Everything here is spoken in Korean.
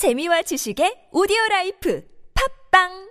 재미와 지식의 오디오 라이프. 팝빵!